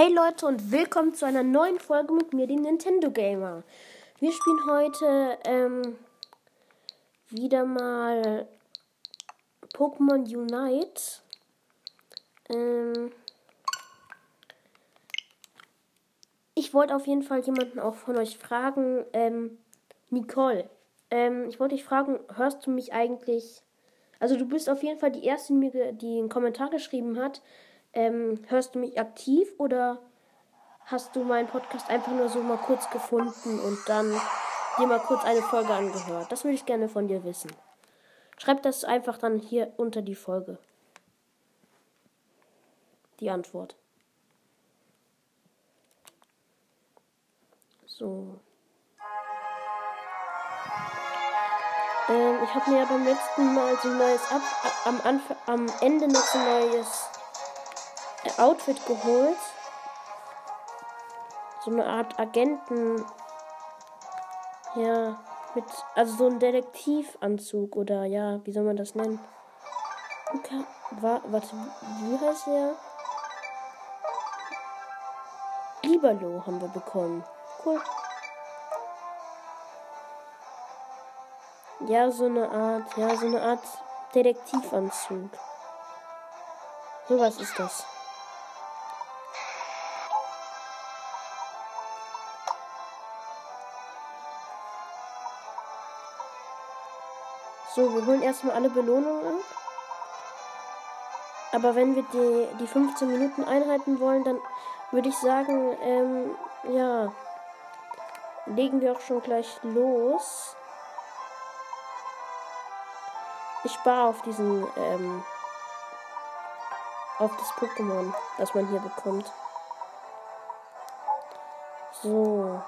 Hey Leute und willkommen zu einer neuen Folge mit mir, dem Nintendo Gamer. Wir spielen heute ähm, wieder mal Pokémon Unite. Ähm, ich wollte auf jeden Fall jemanden auch von euch fragen, ähm, Nicole. Ähm, ich wollte dich fragen, hörst du mich eigentlich? Also du bist auf jeden Fall die erste, die einen Kommentar geschrieben hat. Ähm, hörst du mich aktiv oder hast du meinen Podcast einfach nur so mal kurz gefunden und dann dir mal kurz eine Folge angehört? Das würde ich gerne von dir wissen. Schreib das einfach dann hier unter die Folge. Die Antwort. So. Ähm, ich habe mir ja beim letzten Mal so ein neues Ab am, Anfang, am Ende noch so ein neues Outfit geholt. So eine Art Agenten. Ja, mit. Also so ein Detektivanzug oder ja, wie soll man das nennen? Okay, war, warte, wie heißt der? Liberlo haben wir bekommen. Cool. Ja, so eine Art, ja, so eine Art Detektivanzug. So was ist das. So, wir holen erstmal alle Belohnungen ab. Aber wenn wir die, die 15 Minuten einhalten wollen, dann würde ich sagen, ähm, ja, legen wir auch schon gleich los. Ich spare auf diesen, ähm, auf das Pokémon, das man hier bekommt. So.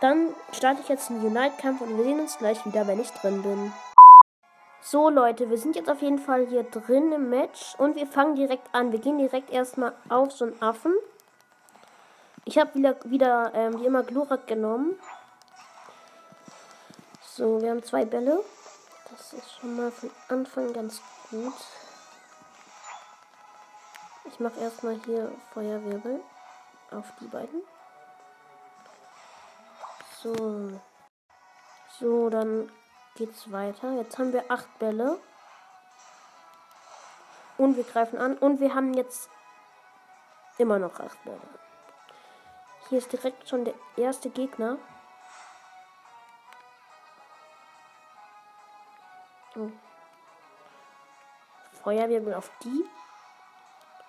Dann starte ich jetzt einen Unite-Kampf und wir sehen uns gleich wieder, wenn ich drin bin. So Leute, wir sind jetzt auf jeden Fall hier drin im Match und wir fangen direkt an. Wir gehen direkt erstmal auf so einen Affen. Ich habe wieder, wieder ähm, wie immer Glurak genommen. So, wir haben zwei Bälle. Das ist schon mal von Anfang ganz gut. Ich mache erstmal hier Feuerwirbel auf die beiden. So. So, dann geht's weiter. Jetzt haben wir acht Bälle. Und wir greifen an. Und wir haben jetzt immer noch acht Bälle. Hier ist direkt schon der erste Gegner. Oh. Feuerwirbel auf die.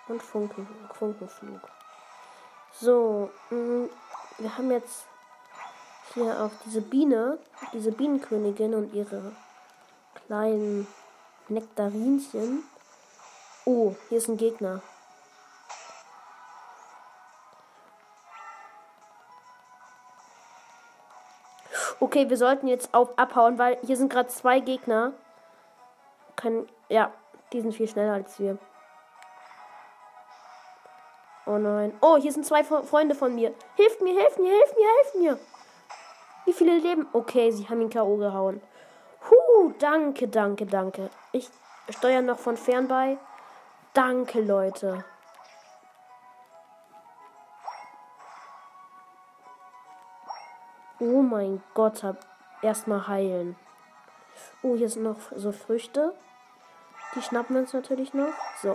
Und Funken, Funkenflug. So, mm, wir haben jetzt hier auch diese Biene, diese Bienenkönigin und ihre kleinen Nektarinchen. Oh, hier ist ein Gegner. Okay, wir sollten jetzt auf abhauen, weil hier sind gerade zwei Gegner. Können, ja, die sind viel schneller als wir. Oh nein. Oh, hier sind zwei Freunde von mir. Hilft mir, hilft mir, hilft mir, hilft mir. Wie viele Leben? Okay, sie haben ihn K.O. gehauen. Huh, danke, danke, danke. Ich steuere noch von fern bei. Danke, Leute. Oh mein Gott, hab erstmal heilen. Oh, hier sind noch so Früchte. Die schnappen wir uns natürlich noch. So,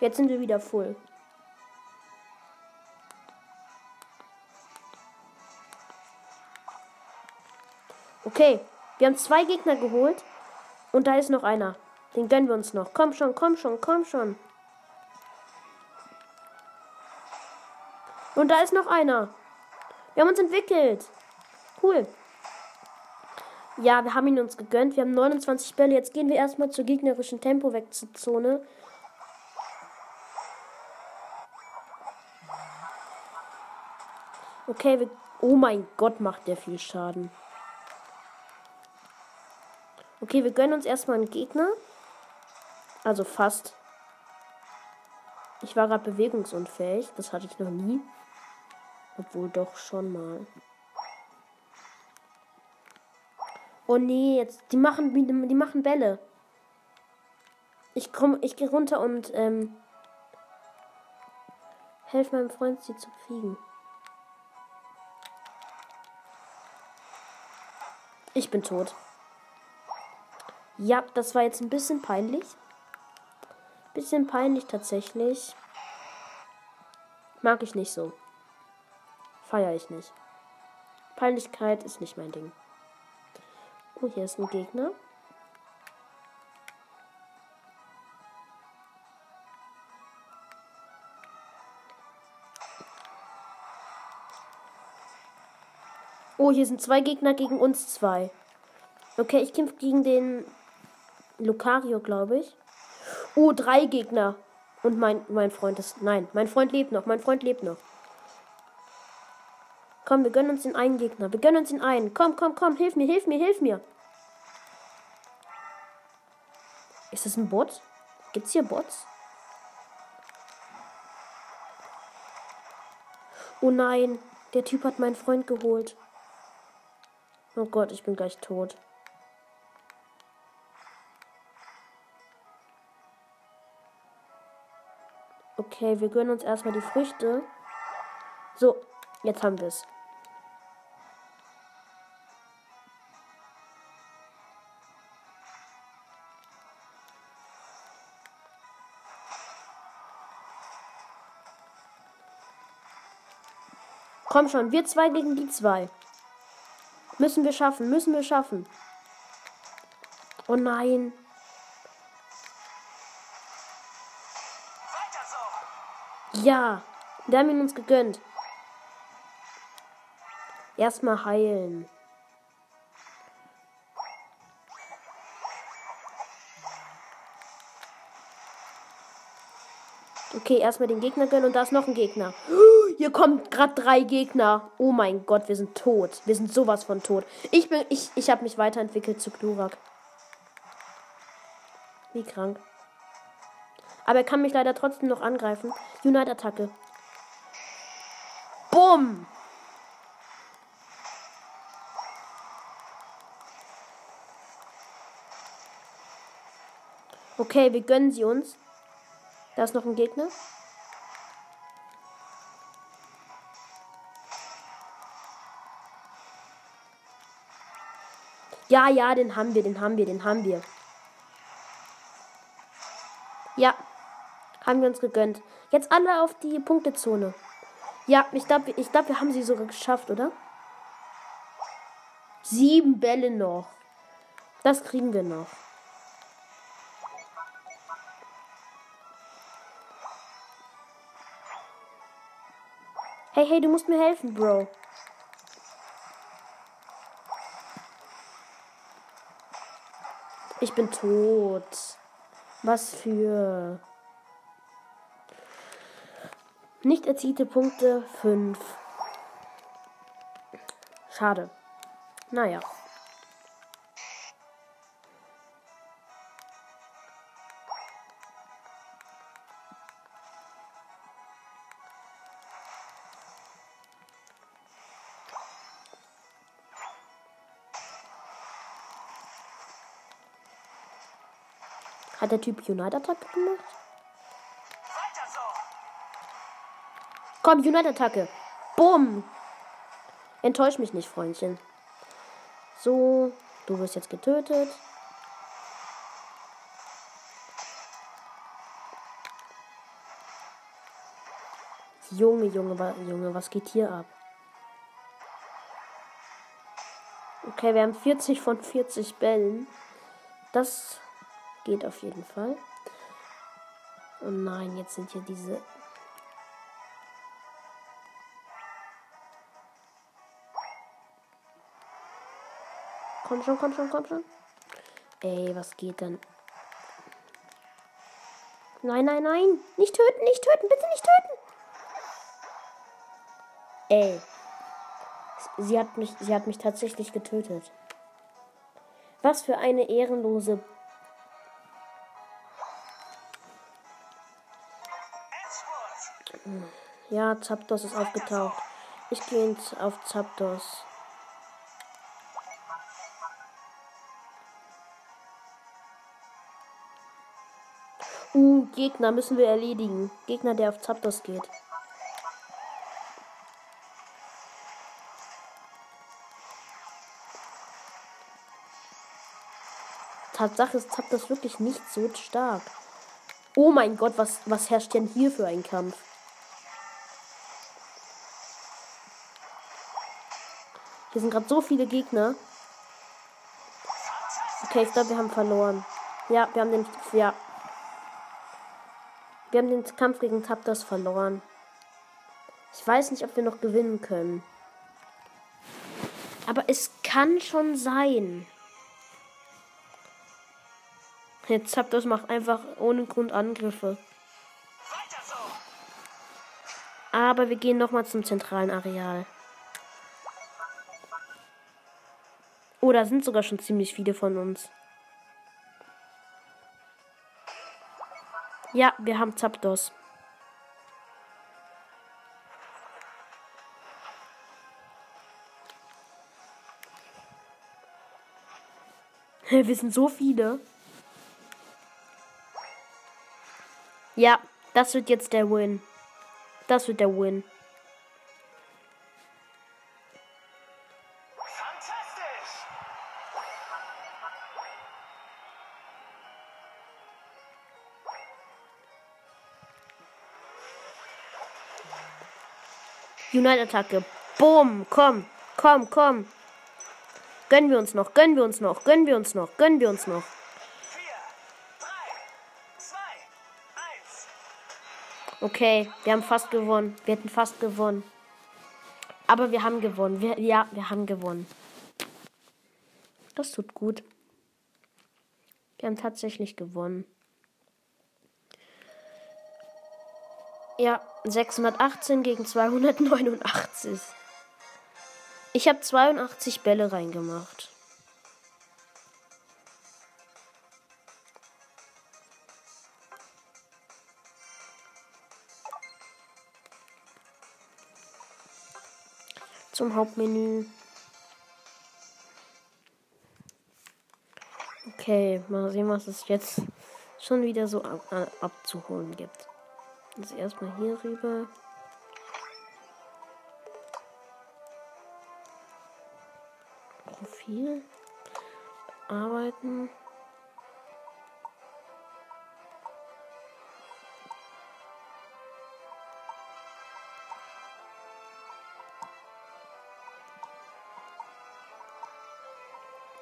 jetzt sind wir wieder voll. Okay, wir haben zwei Gegner geholt. Und da ist noch einer. Den gönnen wir uns noch. Komm schon, komm schon, komm schon. Und da ist noch einer. Wir haben uns entwickelt. Cool. Ja, wir haben ihn uns gegönnt. Wir haben 29 Bälle. Jetzt gehen wir erstmal zur gegnerischen Tempo-Wechselzone. Okay, wir. Oh mein Gott, macht der viel Schaden. Okay, wir gönnen uns erstmal einen Gegner. Also fast. Ich war gerade bewegungsunfähig. Das hatte ich noch nie. Obwohl doch schon mal. Oh nee, jetzt. Die machen, die machen Bälle. Ich komm, ich gehe runter und ähm, helf meinem Freund, sie zu kriegen. Ich bin tot. Ja, das war jetzt ein bisschen peinlich. Bisschen peinlich tatsächlich. Mag ich nicht so. Feier ich nicht. Peinlichkeit ist nicht mein Ding. Oh, hier ist ein Gegner. Oh, hier sind zwei Gegner gegen uns zwei. Okay, ich kämpfe gegen den Lucario, glaube ich. Oh, drei Gegner. Und mein, mein Freund ist. Nein, mein Freund lebt noch. Mein Freund lebt noch. Komm, wir gönnen uns den einen Gegner. Wir gönnen uns den einen. Komm, komm, komm. Hilf mir, hilf mir, hilf mir. Ist das ein Bot? Gibt's hier Bots? Oh nein, der Typ hat meinen Freund geholt. Oh Gott, ich bin gleich tot. Okay, wir gönnen uns erstmal die Früchte. So, jetzt haben wir es. Komm schon, wir zwei gegen die zwei. Müssen wir schaffen, müssen wir schaffen. Oh nein. Ja, wir haben ihn uns gegönnt. Erstmal heilen. Okay, erstmal den Gegner gönnen und da ist noch ein Gegner. Hier kommen gerade drei Gegner. Oh mein Gott, wir sind tot. Wir sind sowas von tot. Ich bin, ich, ich habe mich weiterentwickelt zu Glurak. Wie krank. Aber er kann mich leider trotzdem noch angreifen. Unite-Attacke. Bumm! Okay, wir gönnen sie uns. Da ist noch ein Gegner. Ja, ja, den haben wir, den haben wir, den haben wir. Ja, haben wir uns gegönnt. Jetzt alle auf die Punktezone. Ja, ich glaube, ich glaub, wir haben sie sogar geschafft, oder? Sieben Bälle noch. Das kriegen wir noch. Hey, hey, du musst mir helfen, Bro. Ich bin tot. Was für. Nicht erzielte Punkte 5. Schade. Naja. Hat der Typ Unite-Attacke gemacht? Komm, Unite-Attacke. Bumm. Enttäusch mich nicht, Freundchen. So, du wirst jetzt getötet. Junge, Junge, Junge, was geht hier ab? Okay, wir haben 40 von 40 Bällen. Das Geht auf jeden Fall. Oh nein, jetzt sind hier diese. Komm schon, komm schon, komm schon. Ey, was geht denn? Nein, nein, nein. Nicht töten, nicht töten, bitte nicht töten. Ey. Sie hat mich, sie hat mich tatsächlich getötet. Was für eine ehrenlose Ja, Zapdos ist aufgetaucht. Ich gehe jetzt auf Zapdos. Uh, Gegner müssen wir erledigen. Gegner, der auf Zapdos geht. Tatsache ist Zapdos wirklich nicht so stark. Oh mein Gott, was, was herrscht denn hier für ein Kampf? Hier sind gerade so viele Gegner. Okay, ich glaube, wir haben verloren. Ja, wir haben den. Ja. Wir haben den Kampf gegen Taptas verloren. Ich weiß nicht, ob wir noch gewinnen können. Aber es kann schon sein. Jetzt Taptas macht einfach ohne Grund Angriffe. Aber wir gehen nochmal zum zentralen Areal. Oh, da sind sogar schon ziemlich viele von uns. Ja, wir haben Zapdos. Wir sind so viele. Ja, das wird jetzt der Win. Das wird der Win. Unite-Attacke. Boom. Komm. Komm, komm. Gönnen wir uns noch. Gönnen wir uns noch. Gönnen wir uns noch. Gönnen wir uns noch. Okay, wir haben fast gewonnen. Wir hätten fast gewonnen. Aber wir haben gewonnen. Wir, ja, wir haben gewonnen. Das tut gut. Wir haben tatsächlich gewonnen. Ja, 618 gegen 289. Ich habe 82 Bälle reingemacht. Zum Hauptmenü. Okay, mal sehen, was es jetzt schon wieder so ab abzuholen gibt. Also erstmal hier rüber. Profil. Arbeiten.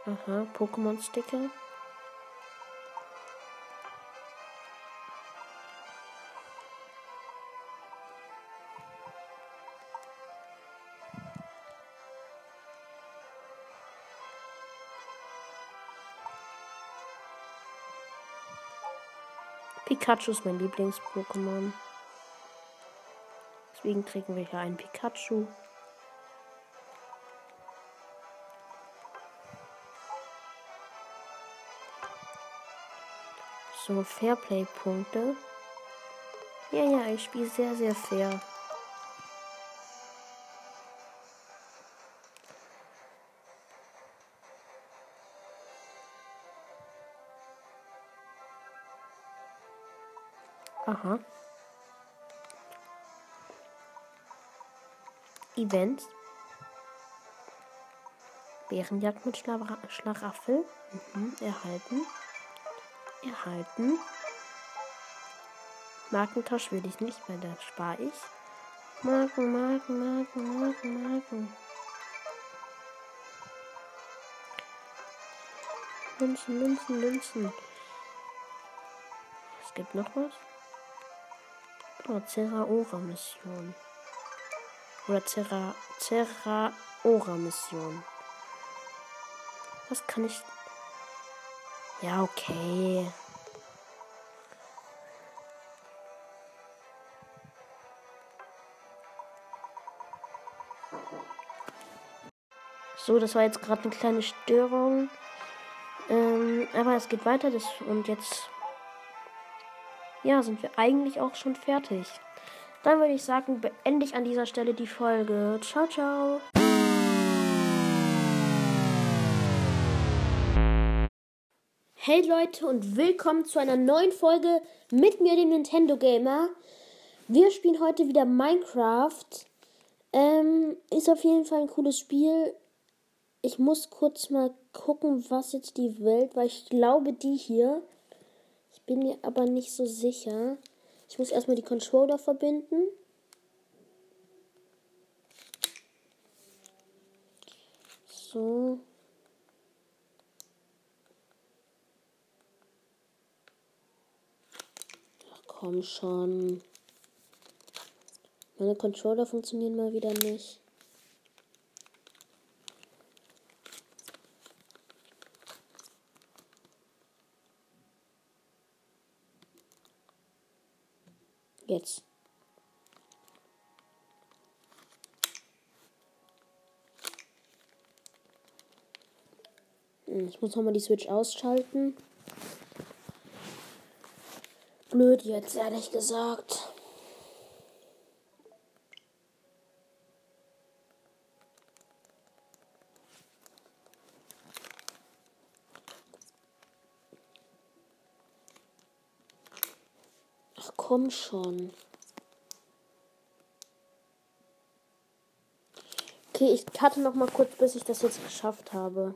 Aha, Pokémon-Sticker. Pikachu ist mein Lieblings-Pokémon. Deswegen kriegen wir hier einen Pikachu. So, Fairplay-Punkte. Ja, ja, ich spiele sehr, sehr fair. Aha. Events. Bärenjagd mit Schla Schlaraffel. Mhm, erhalten. Erhalten. Markentausch will ich nicht, weil da spare ich. Marken, Marken, Marken, Marken, Marken. Münzen, Münzen, Münzen. Es gibt noch was. Oh, Zeraora-Mission. Oder Zera, Zeraora-Mission. Was kann ich... Ja, okay. So, das war jetzt gerade eine kleine Störung. Ähm, aber es geht weiter. Das, und jetzt ja, sind wir eigentlich auch schon fertig. Dann würde ich sagen, beende ich an dieser Stelle die Folge. Ciao, ciao. Hey Leute und willkommen zu einer neuen Folge mit mir, dem Nintendo Gamer. Wir spielen heute wieder Minecraft. Ähm, ist auf jeden Fall ein cooles Spiel. Ich muss kurz mal gucken, was jetzt die Welt war. Ich glaube die hier. Bin mir aber nicht so sicher. Ich muss erstmal die Controller verbinden. So. komm schon. Meine Controller funktionieren mal wieder nicht. Ich muss nochmal die Switch ausschalten blöd jetzt, ehrlich gesagt. Ach komm schon. Okay, ich cutte noch mal kurz, bis ich das jetzt geschafft habe.